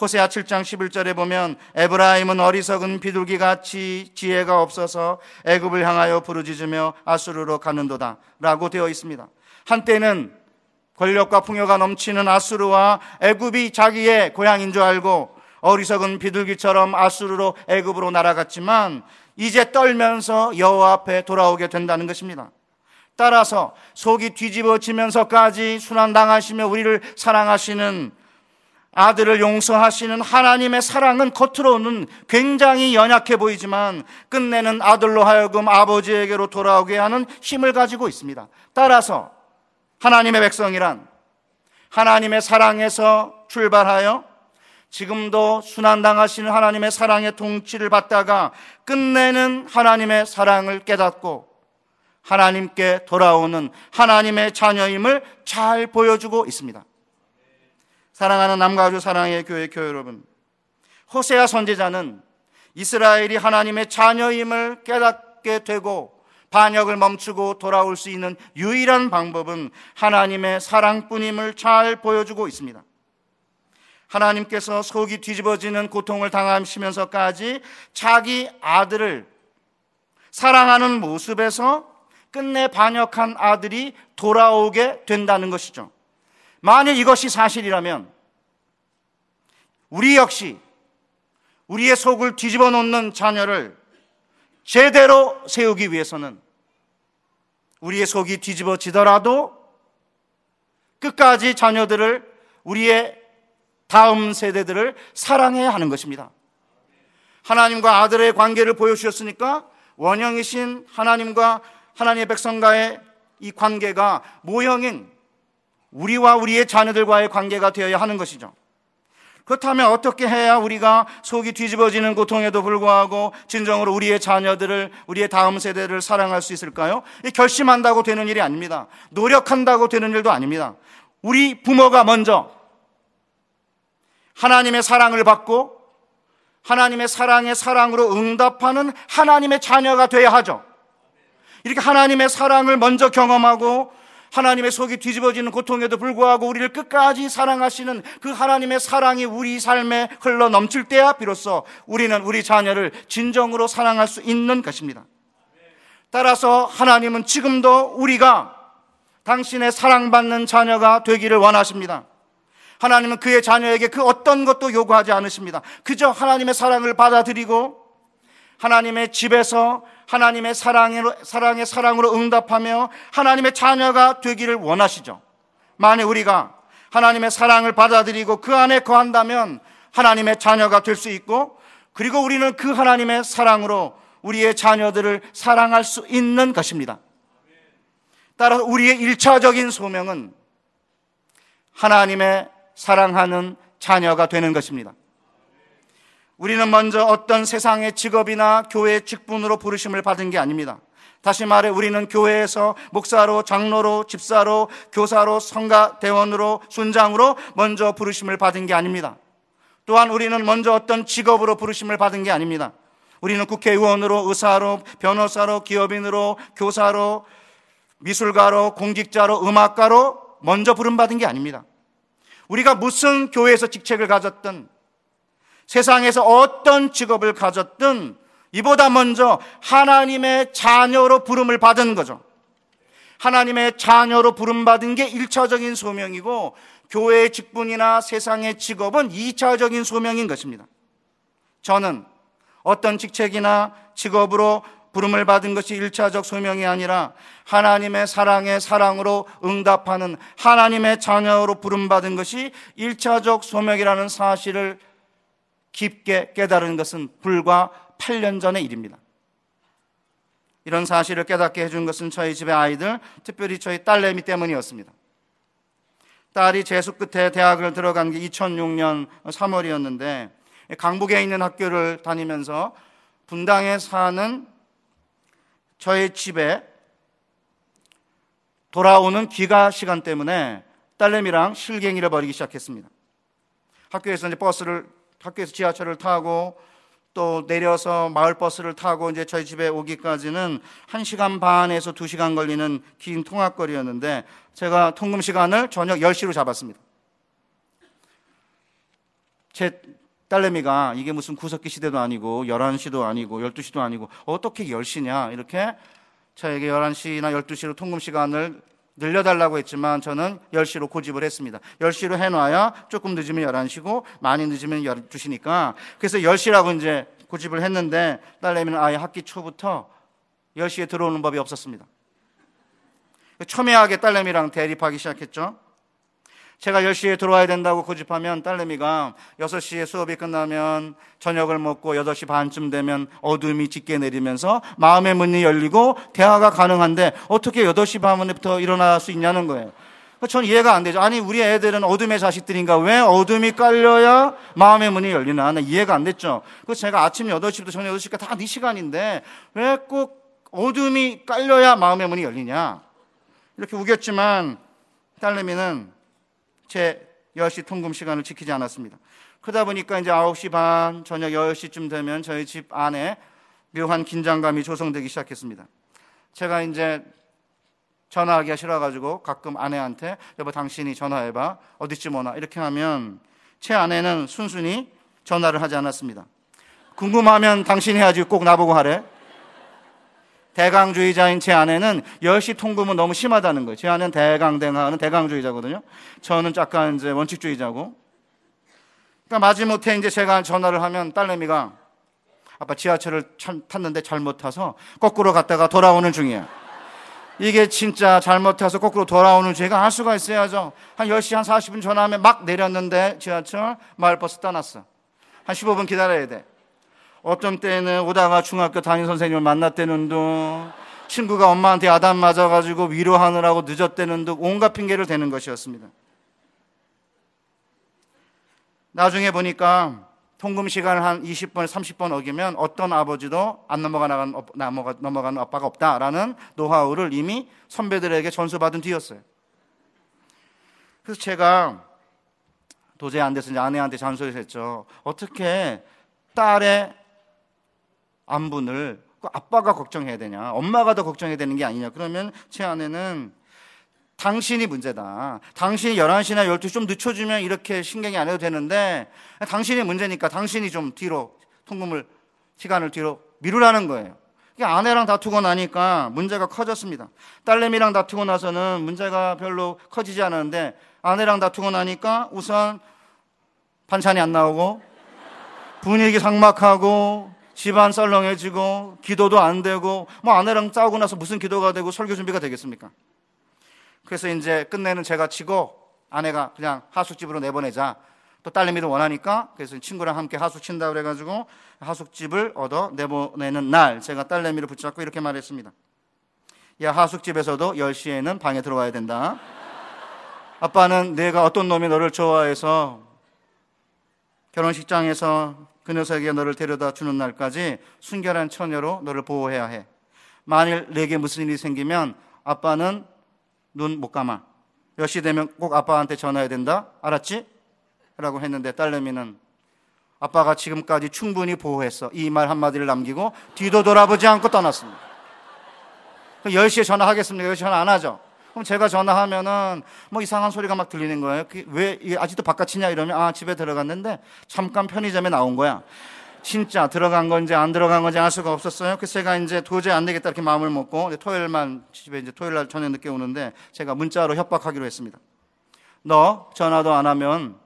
호세아 7장 11절에 보면 에브라임은 어리석은 비둘기 같이 지혜가 없어서 애굽을 향하여 부르짖으며 아수르로 가는도다라고 되어 있습니다. 한때는 권력과 풍요가 넘치는 아수르와 애굽이 자기의 고향인 줄 알고 어리석은 비둘기처럼 아수르로 애굽으로 날아갔지만 이제 떨면서 여호와 앞에 돌아오게 된다는 것입니다. 따라서 속이 뒤집어지면서까지 순환당하시며 우리를 사랑하시는 아들을 용서하시는 하나님의 사랑은 겉으로는 굉장히 연약해 보이지만 끝내는 아들로 하여금 아버지에게로 돌아오게 하는 힘을 가지고 있습니다. 따라서 하나님의 백성이란 하나님의 사랑에서 출발하여 지금도 순환당하시는 하나님의 사랑의 통치를 받다가 끝내는 하나님의 사랑을 깨닫고 하나님께 돌아오는 하나님의 자녀임을 잘 보여주고 있습니다. 사랑하는 남가주 사랑의 교회 교회 여러분, 호세아 선지자는 이스라엘이 하나님의 자녀임을 깨닫게 되고 반역을 멈추고 돌아올 수 있는 유일한 방법은 하나님의 사랑뿐임을 잘 보여주고 있습니다. 하나님께서 속이 뒤집어지는 고통을 당하시면서까지 자기 아들을 사랑하는 모습에서 끝내 반역한 아들이 돌아오게 된다는 것이죠. 만일 이것이 사실이라면 우리 역시 우리의 속을 뒤집어 놓는 자녀를 제대로 세우기 위해서는 우리의 속이 뒤집어지더라도 끝까지 자녀들을 우리의 다음 세대들을 사랑해야 하는 것입니다. 하나님과 아들의 관계를 보여주셨으니까 원형이신 하나님과 하나님의 백성과의 이 관계가 모형인 우리와 우리의 자녀들과의 관계가 되어야 하는 것이죠. 그렇다면 어떻게 해야 우리가 속이 뒤집어지는 고통에도 불구하고 진정으로 우리의 자녀들을, 우리의 다음 세대를 사랑할 수 있을까요? 결심한다고 되는 일이 아닙니다. 노력한다고 되는 일도 아닙니다. 우리 부모가 먼저 하나님의 사랑을 받고 하나님의 사랑의 사랑으로 응답하는 하나님의 자녀가 되어야 하죠. 이렇게 하나님의 사랑을 먼저 경험하고 하나님의 속이 뒤집어지는 고통에도 불구하고 우리를 끝까지 사랑하시는 그 하나님의 사랑이 우리 삶에 흘러 넘칠 때야 비로소 우리는 우리 자녀를 진정으로 사랑할 수 있는 것입니다. 따라서 하나님은 지금도 우리가 당신의 사랑받는 자녀가 되기를 원하십니다. 하나님은 그의 자녀에게 그 어떤 것도 요구하지 않으십니다. 그저 하나님의 사랑을 받아들이고 하나님의 집에서 하나님의 사랑의, 사랑의 사랑으로 응답하며 하나님의 자녀가 되기를 원하시죠. 만약 우리가 하나님의 사랑을 받아들이고 그 안에 거한다면 하나님의 자녀가 될 수 있고 그리고 우리는 그 하나님의 사랑으로 우리의 자녀들을 사랑할 수 있는 것입니다. 따라서 우리의 일차적인 소명은 하나님의 사랑하는 자녀가 되는 것입니다. 우리는 먼저 어떤 세상의 직업이나 교회의 직분으로 부르심을 받은 게 아닙니다. 다시 말해 우리는 교회에서 목사로, 장로로, 집사로, 교사로, 성가, 대원으로, 순장으로 먼저 부르심을 받은 게 아닙니다. 또한 우리는 먼저 어떤 직업으로 부르심을 받은 게 아닙니다. 우리는 국회의원으로, 의사로, 변호사로, 기업인으로, 교사로, 미술가로, 공직자로, 음악가로 먼저 부름받은 게 아닙니다. 우리가 무슨 교회에서 직책을 가졌든 세상에서 어떤 직업을 가졌든 이보다 먼저 하나님의 자녀로 부름을 받은 거죠. 하나님의 자녀로 부름받은 게 1차적인 소명이고 교회의 직분이나 세상의 직업은 2차적인 소명인 것입니다. 저는 어떤 직책이나 직업으로 부름을 받은 것이 1차적 소명이 아니라 하나님의 사랑의 사랑으로 응답하는 하나님의 자녀로 부름받은 것이 1차적 소명이라는 사실을 깊게 깨달은 것은 불과 8년 전의 일입니다. 이런 사실을 깨닫게 해준 것은 저희 집의 아이들, 특별히 저희 딸내미 때문이었습니다. 딸이 재수 끝에 대학을 들어간 게 2006년 3월이었는데 강북에 있는 학교를 다니면서 분당에 사는 저희 집에 돌아오는 귀가 시간 때문에 딸내미랑 실갱이를 벌이기 시작했습니다. 학교에서 이제 버스를 학교에서 지하철을 타고 또 내려서 마을버스를 타고 이제 저희 집에 오기까지는 1시간 반에서 2시간 걸리는 긴 통학거리였는데 제가 통금 시간을 저녁 10시로 잡았습니다. 제 딸내미가 이게 무슨 구석기 시대도 아니고 11시도 아니고 12시도 아니고 어떻게 10시냐 이렇게 저에게 11시나 12시로 통금 시간을 늘려달라고 했지만 저는 10시로 고집을 했습니다. 10시로 해놔야 조금 늦으면 11시고 많이 늦으면 12시니까 그래서 10시라고 이제 고집을 했는데 딸내미는 아예 학기 초부터 10시에 들어오는 법이 없었습니다. 첨예하게 딸내미랑 대립하기 시작했죠. 제가 10시에 들어와야 된다고 고집하면 딸내미가 6시에 수업이 끝나면 저녁을 먹고 8시 반쯤 되면 어둠이 짙게 내리면서 마음의 문이 열리고 대화가 가능한데 어떻게 8시 반부터 일어날 수 있냐는 거예요. 전 이해가 안 되죠. 아니, 우리 애들은 어둠의 자식들인가? 왜 어둠이 깔려야 마음의 문이 열리나? 나 이해가 안 됐죠. 그래서 제가 아침 8시부터 저녁 8시까지 다 네 시간인데 왜 꼭 어둠이 깔려야 마음의 문이 열리냐? 이렇게 우겼지만 딸내미는 제 10시 통금 시간을 지키지 않았습니다. 그러다 보니까 이제 9시 반, 저녁 10시쯤 되면 저희 집 안에 묘한 긴장감이 조성되기 시작했습니다. 제가 이제 전화하기가 싫어가지고 가끔 아내한테 여보 당신이 전화해봐 어디쯤 오나 이렇게 하면 제 아내는 순순히 전화를 하지 않았습니다. 궁금하면 당신이 해야지 꼭 나보고 하래. 대강주의자인 제 아내는 10시 통금은 너무 심하다는 거예요. 제 아내는 대강대강하는 대강주의자거든요. 저는 약간 이제 원칙주의자고. 그러니까 마지못해 이제 제가 전화를 하면 딸내미가 아빠 지하철을 탔는데 잘못 타서 거꾸로 갔다가 돌아오는 중이야. 이게 진짜 잘못 타서 거꾸로 돌아오는 중이가 알 수가 있어야죠. 한 10시 한 40분 전화하면 막 내렸는데 지하철 마을버스 떠났어. 한 15분 기다려야 돼. 어떤 때는 오다가 중학교 담임 선생님을 만났다는 둥, 친구가 엄마한테 아담 맞아가지고 위로하느라고 늦었다는 둥, 온갖 핑계를 대는 것이었습니다. 나중에 보니까 통금 시간을 한 20번, 30번 어기면 어떤 아버지도 안 넘어가는, 넘어가, 넘어가는 아빠가 없다라는 노하우를 이미 선배들에게 전수받은 뒤였어요. 그래서 제가 도저히 안 돼서 아내한테 잔소리를 했죠. 어떻게 딸의 안분을 아빠가 걱정해야 되냐, 엄마가 더 걱정해야 되는 게 아니냐. 그러면 제 아내는 당신이 문제다. 당신이 11시나 12시 좀 늦춰주면 이렇게 신경이 안 해도 되는데 당신이 문제니까 당신이 좀 뒤로 통금을 시간을 뒤로 미루라는 거예요. 아내랑 다투고 나니까 문제가 커졌습니다. 딸내미랑 다투고 나서는 문제가 별로 커지지 않았는데 아내랑 다투고 나니까 우선 반찬이 안 나오고 분위기 상막하고 집안 썰렁해지고 기도도 안 되고 뭐 아내랑 싸우고 나서 무슨 기도가 되고 설교 준비가 되겠습니까? 그래서 이제 끝내는 제가 치고 아내가 그냥 하숙집으로 내보내자. 또 딸내미도 원하니까 그래서 친구랑 함께 하숙 친다 그래가지고 하숙집을 얻어 내보내는 날 제가 딸내미를 붙잡고 이렇게 말했습니다. 야 하숙집에서도 10시에는 방에 들어와야 된다. 아빠는 내가 어떤 놈이 너를 좋아해서 결혼식장에서 그 녀석에게 너를 데려다 주는 날까지 순결한 처녀로 너를 보호해야 해. 만일 내게 무슨 일이 생기면 아빠는 눈 못 감아. 몇 시 되면 꼭 아빠한테 전화해야 된다. 알았지? 라고 했는데 딸내미는 아빠가 지금까지 충분히 보호했어. 이 말 한마디를 남기고 뒤도 돌아보지 않고 떠났습니다. 10시에 전화하겠습니까? 10시에 전화 안 하죠? 그럼 제가 전화하면은 뭐 이상한 소리가 막 들리는 거예요. 왜 아직도 바깥이냐 이러면 아 집에 들어갔는데 잠깐 편의점에 나온 거야. 진짜 들어간 건지 안 들어간 건지 알 수가 없었어요. 그래서 제가 이제 도저히 안 되겠다 이렇게 마음을 먹고 토요일만 집에 이제 토요일 날 저녁 늦게 오는데 제가 문자로 협박하기로 했습니다. 너 전화도 안 하면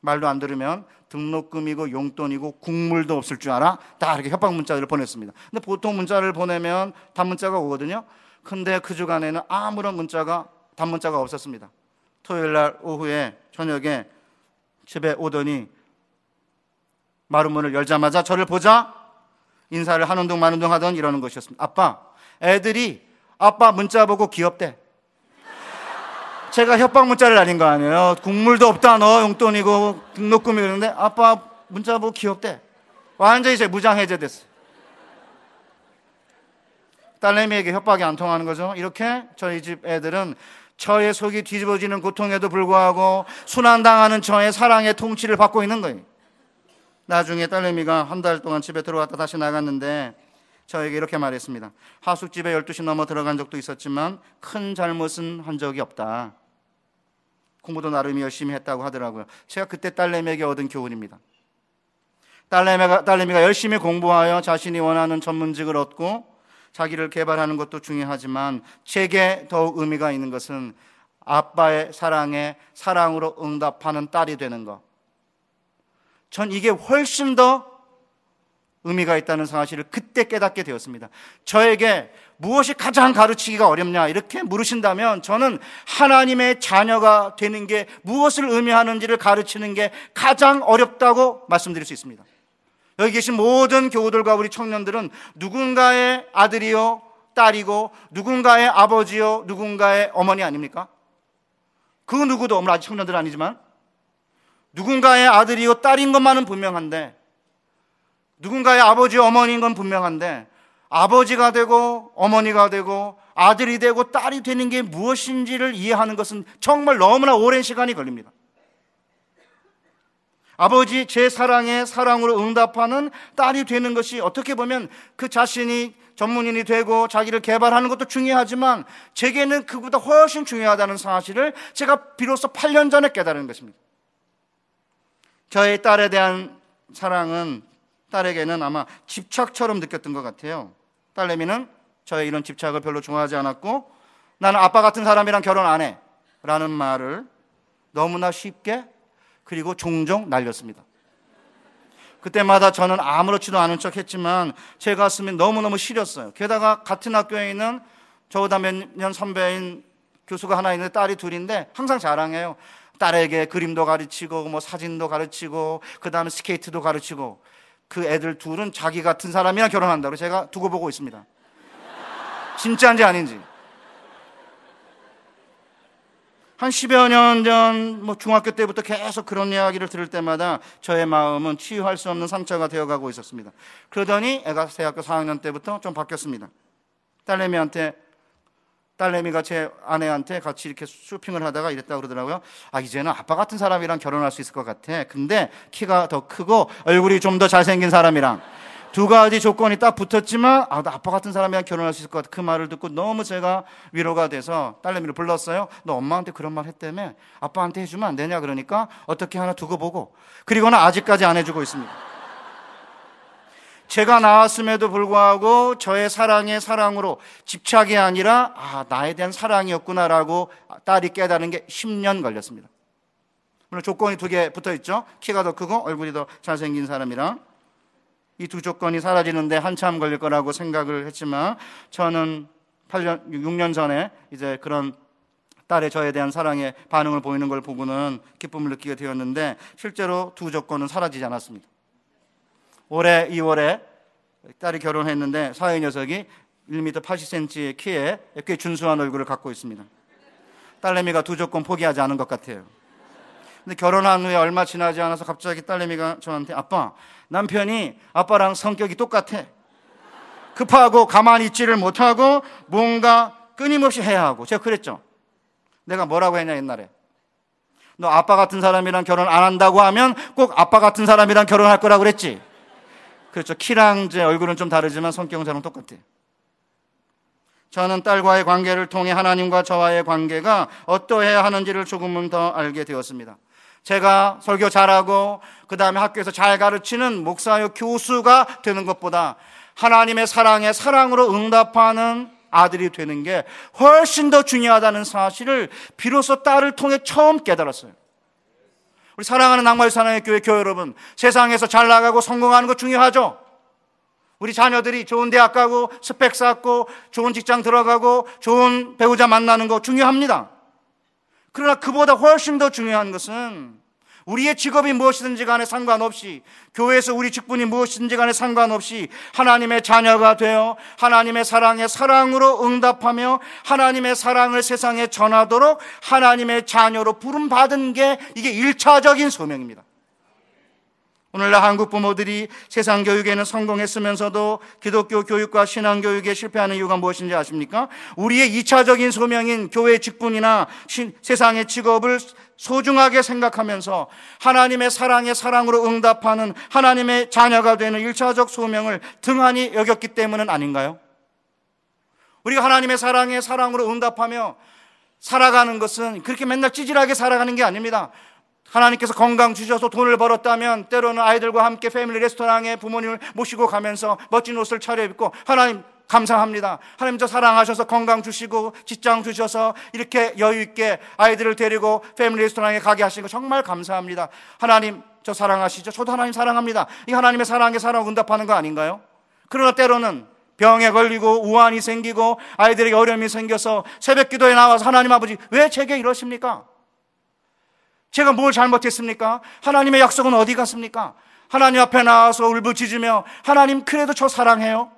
말도 안 들으면 등록금이고 용돈이고 국물도 없을 줄 알아? 다 이렇게 협박 문자를 보냈습니다. 근데 보통 문자를 보내면 단문자가 오거든요. 근데 그 주간에는 아무런 문자가 단문자가 없었습니다. 토요일 날 오후에 저녁에 집에 오더니 마루 문을 열자마자 저를 보자 인사를 하는 둥 마는 둥 하던 이러는 것이었습니다. 아빠, 애들이 아빠 문자 보고 귀엽대. 제가 협박 문자를 날린 거 아니에요. 국물도 없다, 너 용돈이고 등록금이 그러는데 아빠 문자 보고 귀엽대. 완전히 제 무장 해제됐어요. 딸내미에게 협박이 안 통하는 거죠. 이렇게 저희 집 애들은 저의 속이 뒤집어지는 고통에도 불구하고 순환당하는 저의 사랑의 통치를 받고 있는 거예요. 나중에 딸내미가 한 달 동안 집에 들어왔다 다시 나갔는데 저에게 이렇게 말했습니다. 하숙집에 12시 넘어 들어간 적도 있었지만 큰 잘못은 한 적이 없다. 공부도 나름 열심히 했다고 하더라고요. 제가 그때 딸내미에게 얻은 교훈입니다. 딸내미가, 딸내미가 열심히 공부하여 자신이 원하는 전문직을 얻고 자기를 개발하는 것도 중요하지만 제게 더욱 의미가 있는 것은 아빠의 사랑에 사랑으로 응답하는 딸이 되는 것. 전 이게 훨씬 더 의미가 있다는 사실을 그때 깨닫게 되었습니다. 저에게 무엇이 가장 가르치기가 어렵냐 이렇게 물으신다면 저는 하나님의 자녀가 되는 게 무엇을 의미하는지를 가르치는 게 가장 어렵다고 말씀드릴 수 있습니다. 여기 계신 모든 교우들과 우리 청년들은 누군가의 아들이요 딸이고 누군가의 아버지요 누군가의 어머니 아닙니까? 그 누구도 오늘 아직 청년들 아니지만 누군가의 아들이고 딸인 것만은 분명한데 누군가의 아버지 어머니인 건 분명한데 아버지가 되고 어머니가 되고 아들이 되고 딸이 되는 게 무엇인지를 이해하는 것은 정말 너무나 오랜 시간이 걸립니다. 아버지 제 사랑에 사랑으로 응답하는 딸이 되는 것이 어떻게 보면 그 자신이 전문인이 되고 자기를 개발하는 것도 중요하지만 제게는 그보다 훨씬 중요하다는 사실을 제가 비로소 8년 전에 깨달은 것입니다. 저의 딸에 대한 사랑은 딸에게는 아마 집착처럼 느꼈던 것 같아요. 딸내미는 저의 이런 집착을 별로 좋아하지 않았고 나는 아빠 같은 사람이랑 결혼 안 해. 라는 말을 너무나 쉽게 그리고 종종 날렸습니다. 그때마다 저는 아무렇지도 않은 척 했지만 제 가슴이 너무너무 시렸어요. 게다가 같은 학교에 있는 저보다 몇 년 선배인 교수가 하나 있는데 딸이 둘인데 항상 자랑해요. 딸에게 그림도 가르치고 뭐 사진도 가르치고 그다음에 스케이트도 가르치고 그 애들 둘은 자기 같은 사람이랑 결혼한다고 제가 두고 보고 있습니다. 진짜인지 아닌지. 한 10여 년 전, 뭐 중학교 때부터 계속 그런 이야기를 들을 때마다 저의 마음은 치유할 수 없는 상처가 되어가고 있었습니다. 그러더니 애가 대학교 4학년 때부터 좀 바뀌었습니다. 딸내미한테, 딸내미가 제 아내한테 같이 이렇게 쇼핑을 하다가 이랬다고 그러더라고요. 아, 이제는 아빠 같은 사람이랑 결혼할 수 있을 것 같아. 근데 키가 더 크고 얼굴이 좀 더 잘생긴 사람이랑. 두 가지 조건이 딱 붙었지만 아, 나 아빠 같은 사람이랑 결혼할 수 있을 것 같아. 그 말을 듣고 너무 제가 위로가 돼서 딸내미를 불렀어요. 너 엄마한테 그런 말 했다며? 아빠한테 해주면 안 되냐? 그러니까 어떻게 하나 두고 보고. 그리고는 아직까지 안 해주고 있습니다. 제가 나왔음에도 불구하고 저의 사랑의 사랑으로 집착이 아니라 아, 나에 대한 사랑이었구나라고 딸이 깨달은 게 10년 걸렸습니다. 물론 조건이 두 개 붙어 있죠. 키가 더 크고 얼굴이 더 잘생긴 사람이랑 이 두 조건이 사라지는데 한참 걸릴 거라고 생각을 했지만 저는 8년, 6년 전에 이제 그런 딸의 저에 대한 사랑의 반응을 보이는 걸 보고는 기쁨을 느끼게 되었는데 실제로 두 조건은 사라지지 않았습니다. 올해 2월에 딸이 결혼했는데 사회 녀석이 1m 80cm의 키에 꽤 준수한 얼굴을 갖고 있습니다. 딸내미가 두 조건 포기하지 않은 것 같아요. 근데 결혼한 후에 얼마 지나지 않아서 갑자기 딸내미가 저한테 아빠 남편이 아빠랑 성격이 똑같아. 급하고 가만히 있지를 못하고 뭔가 끊임없이 해야 하고 제가 그랬죠. 내가 뭐라고 했냐 옛날에. 너 아빠 같은 사람이랑 결혼 안 한다고 하면 꼭 아빠 같은 사람이랑 결혼할 거라고 그랬지. 그렇죠. 키랑 제 얼굴은 좀 다르지만 성격은 저랑 똑같아요. 저는 딸과의 관계를 통해 하나님과 저와의 관계가 어떠해야 하는지를 조금은 더 알게 되었습니다. 제가 설교 잘하고 그 다음에 학교에서 잘 가르치는 목사요 교수가 되는 것보다 하나님의 사랑에 사랑으로 응답하는 아들이 되는 게 훨씬 더 중요하다는 사실을 비로소 딸을 통해 처음 깨달았어요. 우리 사랑하는 낭말 사랑의 교회 교회 여러분, 세상에서 잘 나가고 성공하는 거 중요하죠? 우리 자녀들이 좋은 대학 가고 스펙 쌓고 좋은 직장 들어가고 좋은 배우자 만나는 거 중요합니다. 그러나 그보다 훨씬 더 중요한 것은 우리의 직업이 무엇이든지 간에 상관없이 교회에서 우리 직분이 무엇이든지 간에 상관없이 하나님의 자녀가 되어 하나님의 사랑에 사랑으로 응답하며 하나님의 사랑을 세상에 전하도록 하나님의 자녀로 부름 받은 게 이게 일차적인 소명입니다. 오늘날 한국 부모들이 세상 교육에는 성공했으면서도 기독교 교육과 신앙 교육에 실패하는 이유가 무엇인지 아십니까? 우리의 2차적인 소명인 교회 직분이나 세상의 직업을 소중하게 생각하면서 하나님의 사랑의 사랑으로 응답하는 하나님의 자녀가 되는 1차적 소명을 등한히 여겼기 때문은 아닌가요? 우리가 하나님의 사랑의 사랑으로 응답하며 살아가는 것은 그렇게 맨날 찌질하게 살아가는 게 아닙니다. 하나님께서 건강 주셔서 돈을 벌었다면 때로는 아이들과 함께 패밀리 레스토랑에 부모님을 모시고 가면서 멋진 옷을 차려입고 하나님 감사합니다. 하나님 저 사랑하셔서 건강 주시고 직장 주셔서 이렇게 여유 있게 아이들을 데리고 패밀리 레스토랑에 가게 하신 거 정말 감사합니다. 하나님 저 사랑하시죠? 저도 하나님 사랑합니다. 이 하나님의 사랑에 사랑 응답하는 거 아닌가요? 그러나 때로는 병에 걸리고 우환이 생기고 아이들에게 어려움이 생겨서 새벽 기도에 나와서 하나님 아버지 왜 제게 이러십니까? 제가 뭘 잘못했습니까? 하나님의 약속은 어디 갔습니까? 하나님 앞에 나와서 울부짖으며 하나님 그래도 저 사랑해요.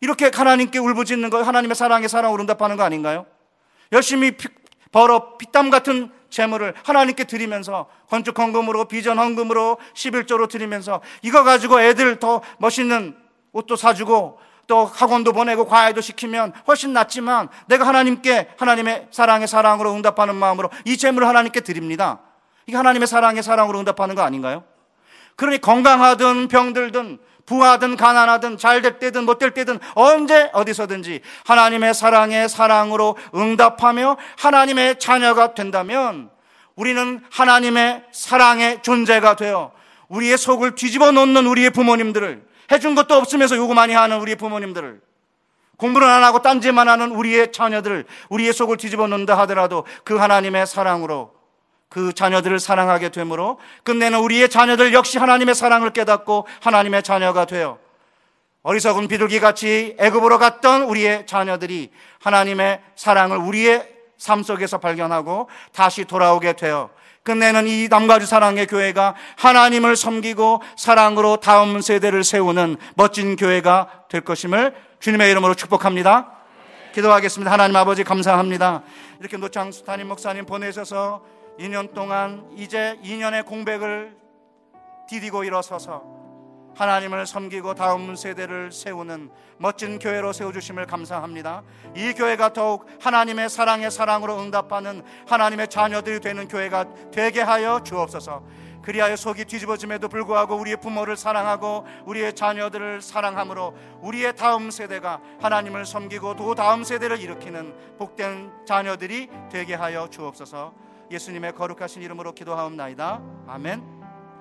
이렇게 하나님께 울부짖는 거 하나님의 사랑에 사랑을 응답하는 거 아닌가요? 열심히 피, 벌어 피땀 같은 재물을 하나님께 드리면서 건축 헌금으로 비전 헌금으로 11조로 드리면서 이거 가지고 애들 더 멋있는 옷도 사주고 또 학원도 보내고 과외도 시키면 훨씬 낫지만 내가 하나님께 하나님의 사랑의 사랑으로 응답하는 마음으로 이 재물을 하나님께 드립니다. 이게 하나님의 사랑의 사랑으로 응답하는 거 아닌가요? 그러니 건강하든 병들든 부하든 가난하든 잘 될 때든 못 될 때든 언제 어디서든지 하나님의 사랑에 사랑으로 응답하며 하나님의 자녀가 된다면 우리는 하나님의 사랑의 존재가 되어 우리의 속을 뒤집어 놓는 우리의 부모님들을 해준 것도 없으면서 요구 많이 하는 우리의 부모님들을 공부를 안 하고 딴짓만 하는 우리의 자녀들, 우리의 속을 뒤집어 놓는다 하더라도 그 하나님의 사랑으로 그 자녀들을 사랑하게 되므로 끝내는 우리의 자녀들 역시 하나님의 사랑을 깨닫고 하나님의 자녀가 되어 어리석은 비둘기 같이 애굽으로 갔던 우리의 자녀들이 하나님의 사랑을 우리의 삶 속에서 발견하고 다시 돌아오게 되어 끝내는 이 남가주 사랑의 교회가 하나님을 섬기고 사랑으로 다음 세대를 세우는 멋진 교회가 될 것임을 주님의 이름으로 축복합니다. 기도하겠습니다. 하나님 아버지 감사합니다. 이렇게 노창수 담임 목사님 보내셔서 2년 동안 이제 2년의 공백을 디디고 일어서서 하나님을 섬기고 다음 세대를 세우는 멋진 교회로 세워주심을 감사합니다. 이 교회가 더욱 하나님의 사랑의 사랑으로 응답하는 하나님의 자녀들이 되는 교회가 되게 하여 주옵소서. 그리하여 속이 뒤집어짐에도 불구하고 우리의 부모를 사랑하고 우리의 자녀들을 사랑함으로 우리의 다음 세대가 하나님을 섬기고 또 다음 세대를 일으키는 복된 자녀들이 되게 하여 주옵소서. 예수님의 거룩하신 이름으로 기도하옵나이다. 아멘.